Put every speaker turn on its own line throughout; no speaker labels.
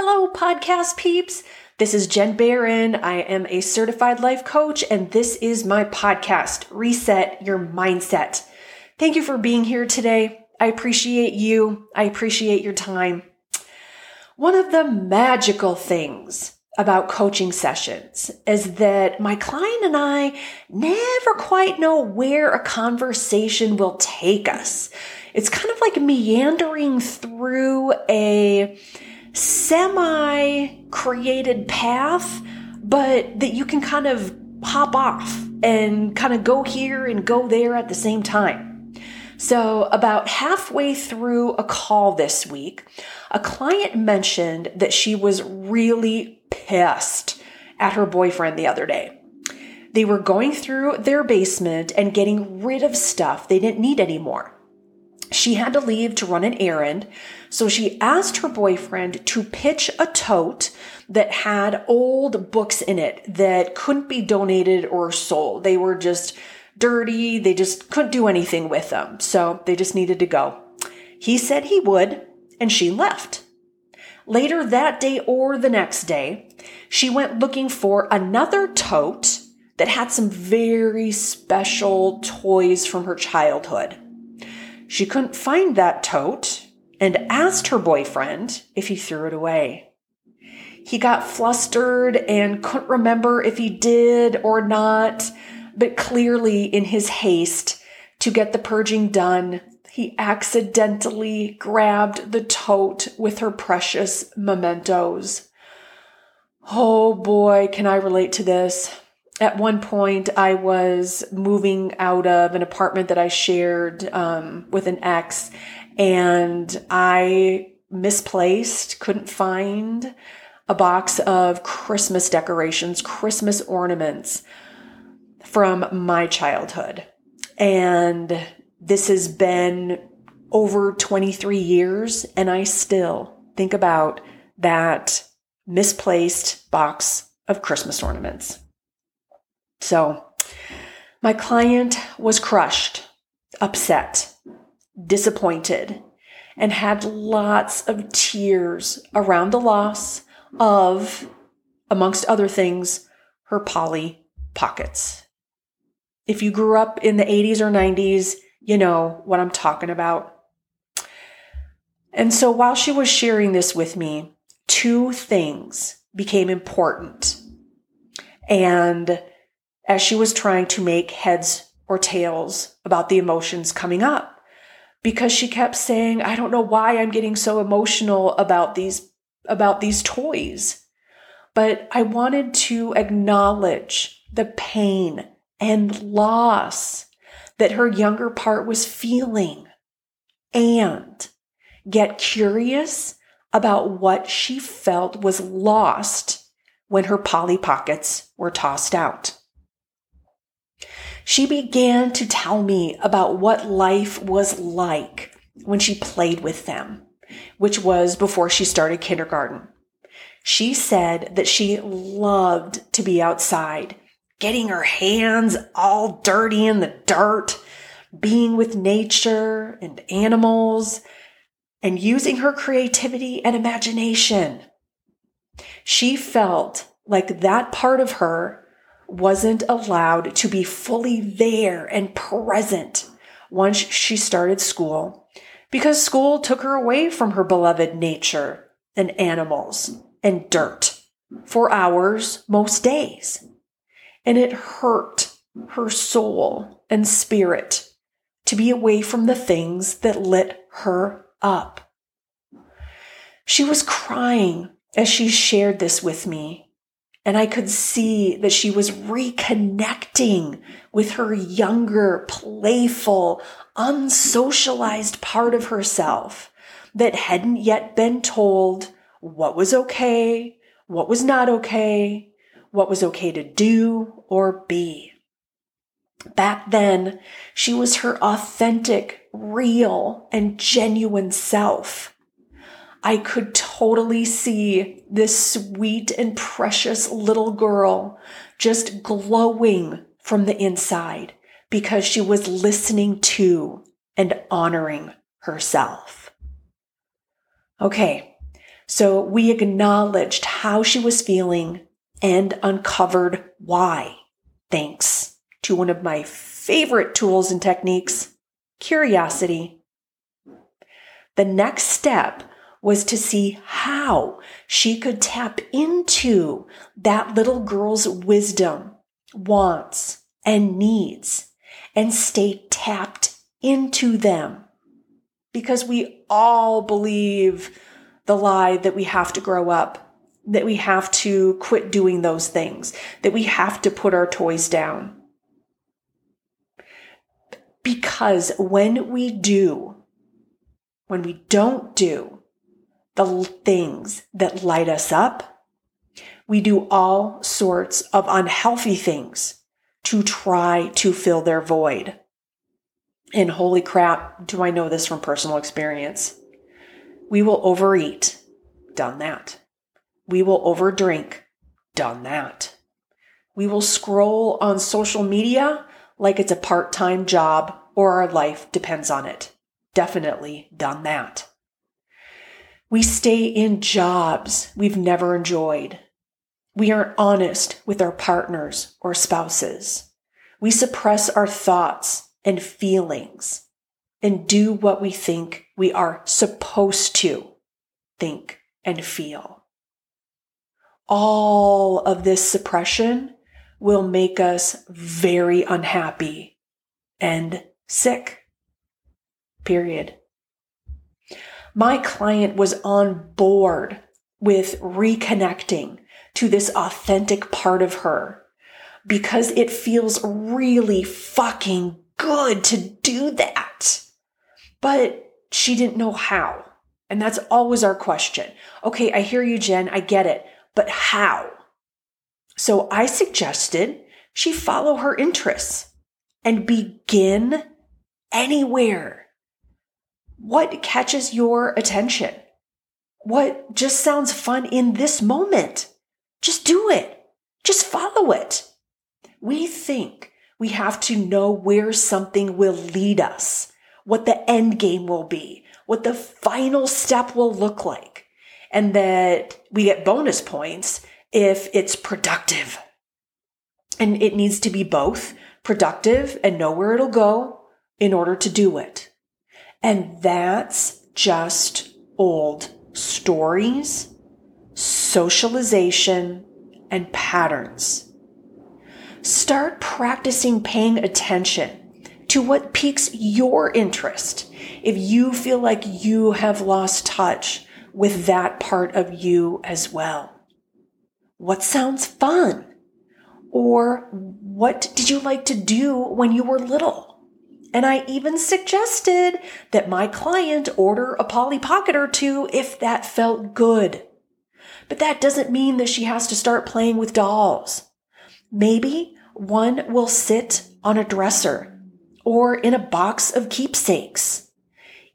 Hello, podcast peeps. This is Jenn Baron. I am a certified life coach, and this is my podcast, Reset Your Mindset. Thank you for being here today. I appreciate you. I appreciate your time. One of the magical things about coaching sessions is that my client and I never quite know where a conversation will take us. It's kind of like meandering through a semi created path, but that you can kind of hop off and kind of go here and go there at the same time. So, about halfway through a call this week, a client mentioned that she was really pissed at her boyfriend the other day. They were going through their basement and getting rid of stuff they didn't need anymore she had to leave to run an errand. So she asked her boyfriend to pitch a tote that had old books in it that couldn't be donated or sold. They were just dirty. They just couldn't do anything with them. So they just needed to go. He said he would, and she left. Later that day or the next day, she went looking for another tote that had some very special toys from her childhood. She couldn't find that tote and asked her boyfriend if he threw it away. He got flustered and couldn't remember if he did or not, but clearly, in his haste to get the purging done, he accidentally grabbed the tote with her precious mementos. Oh boy, can I relate to this at one point I was moving out of an apartment that I shared um, with an ex, and I misplaced, couldn't find a box of Christmas decorations, Christmas ornaments from my childhood. And this has been over 23 years, and I still think about that misplaced box of Christmas ornaments. So my client was crushed, upset, disappointed, and had lots of tears around the loss of, amongst other things, her Polly Pockets. If you grew up in the 80s or 90s, you know what I'm talking about. And so while she was sharing this with me, two things became important. And as she was trying to make heads or tails about the emotions coming up. Because she kept saying i don't know why i'm getting so emotional about these about these toys. But i wanted to acknowledge the pain and loss that her younger part was feeling and get curious about what she felt was lost when her Polly Pockets were tossed out she began to tell me about what life was like when she played with them, which was before she started kindergarten. She said that she loved to be outside, getting her hands all dirty in the dirt, being with nature and animals, and using her creativity and imagination. She felt like that part of her wasn't allowed to be fully there and present once she started school because school took her away from her beloved nature and animals and dirt for hours most days. And it hurt her soul and spirit to be away from the things that lit her up. She was crying as she shared this with me and I could see that she was reconnecting with her younger, playful, unsocialized part of herself that hadn't yet been told what was okay, what was not okay, what was okay to do or be. Back then, she was her authentic, real, and genuine self. I could totally see this sweet and precious little girl just glowing from the inside because she was listening to and honoring herself. Okay, So we acknowledged how she was feeling and uncovered why. Thanks to one of my favorite tools and techniques, curiosity. The next step was to see how she could tap into that little girl's wisdom, wants, and needs and stay tapped into them. Because we all believe the lie that we have to grow up, that we have to quit doing those things, that we have to put our toys down. Because when we do, when we don't do the things that light us up, we do all sorts of unhealthy things to try to fill their void. And holy crap, do I know this from personal experience? We will overeat. Done that. We will overdrink. Done that. We will scroll on social media like it's a part time job or our life depends on it. Definitely done that. We stay in jobs we've never enjoyed. We aren't honest with our partners or spouses. We suppress our thoughts and feelings and do what we think we are supposed to think and feel. All of this suppression will make us very unhappy and sick. Period. My client was on board with reconnecting to this authentic part of her because it feels really fucking good to do that. But she didn't know how. And that's always our question. Okay, I hear you, Jenn. I get it. But how? So I suggested she follow her interests and begin anywhere. What catches your attention? What just sounds fun in this moment? Just do it. Just follow it. We think we have to know where something will lead us, what the end game will be, what the final step will look like, and that we get bonus points if it's productive. And it needs to be both productive and know where it'll go in order to do it. And that's just old stories, socialization, and patterns. Start practicing paying attention to what piques your interest. If you feel like you have lost touch with that part of you as well. What sounds fun? Or what did you like to do when you were little? And I even suggested that my client order a Polly Pocket or two if that felt good. But that doesn't mean that she has to start playing with dolls. Maybe one will sit on a dresser or in a box of keepsakes.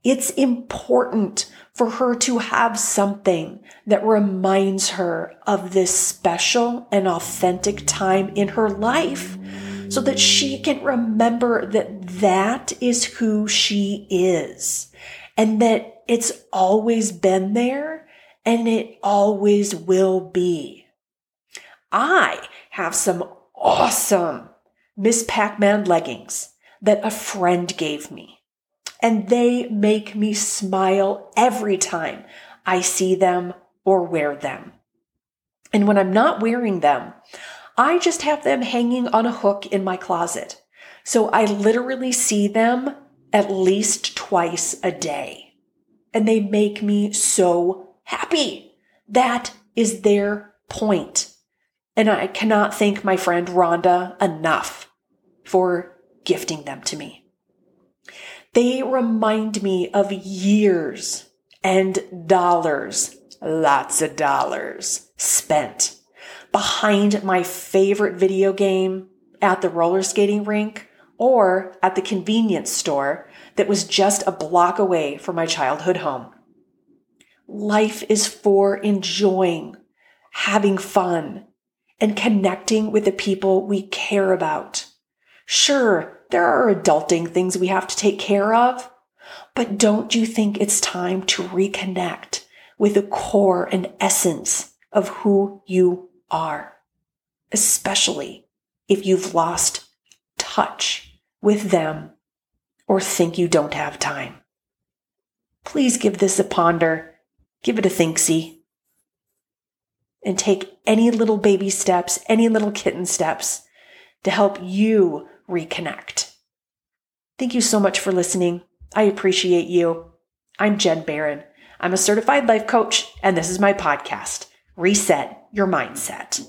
It's important for her to have something that reminds her of this special and authentic time in her life so that she can remember that that is who she is and that it's always been there and it always will be. I have some awesome Miss Pac-Man leggings that a friend gave me and they make me smile every time I see them or wear them. And when I'm not wearing them, I just have them hanging on a hook in my closet. So I literally see them at least twice a day. And they make me so happy. That is their point. And I cannot thank my friend Rhonda enough for gifting them to me. They remind me of years and dollars, lots of dollars spent behind my favorite video game at the roller skating rink or at the convenience store that was just a block away from my childhood home. Life is for enjoying, having fun, and connecting with the people we care about. Sure, there are adulting things we have to take care of. But don't you think it's time to reconnect with the core and essence of who you are, especially if you've lost touch with them or think you don't have time. Please give this a ponder, give it a thinksy, and take any little baby steps, any little kitten steps to help you reconnect. Thank you so much for listening. I appreciate you. I'm Jenn Baron. I'm a certified life coach, and this is my podcast, Reset Your Mindset.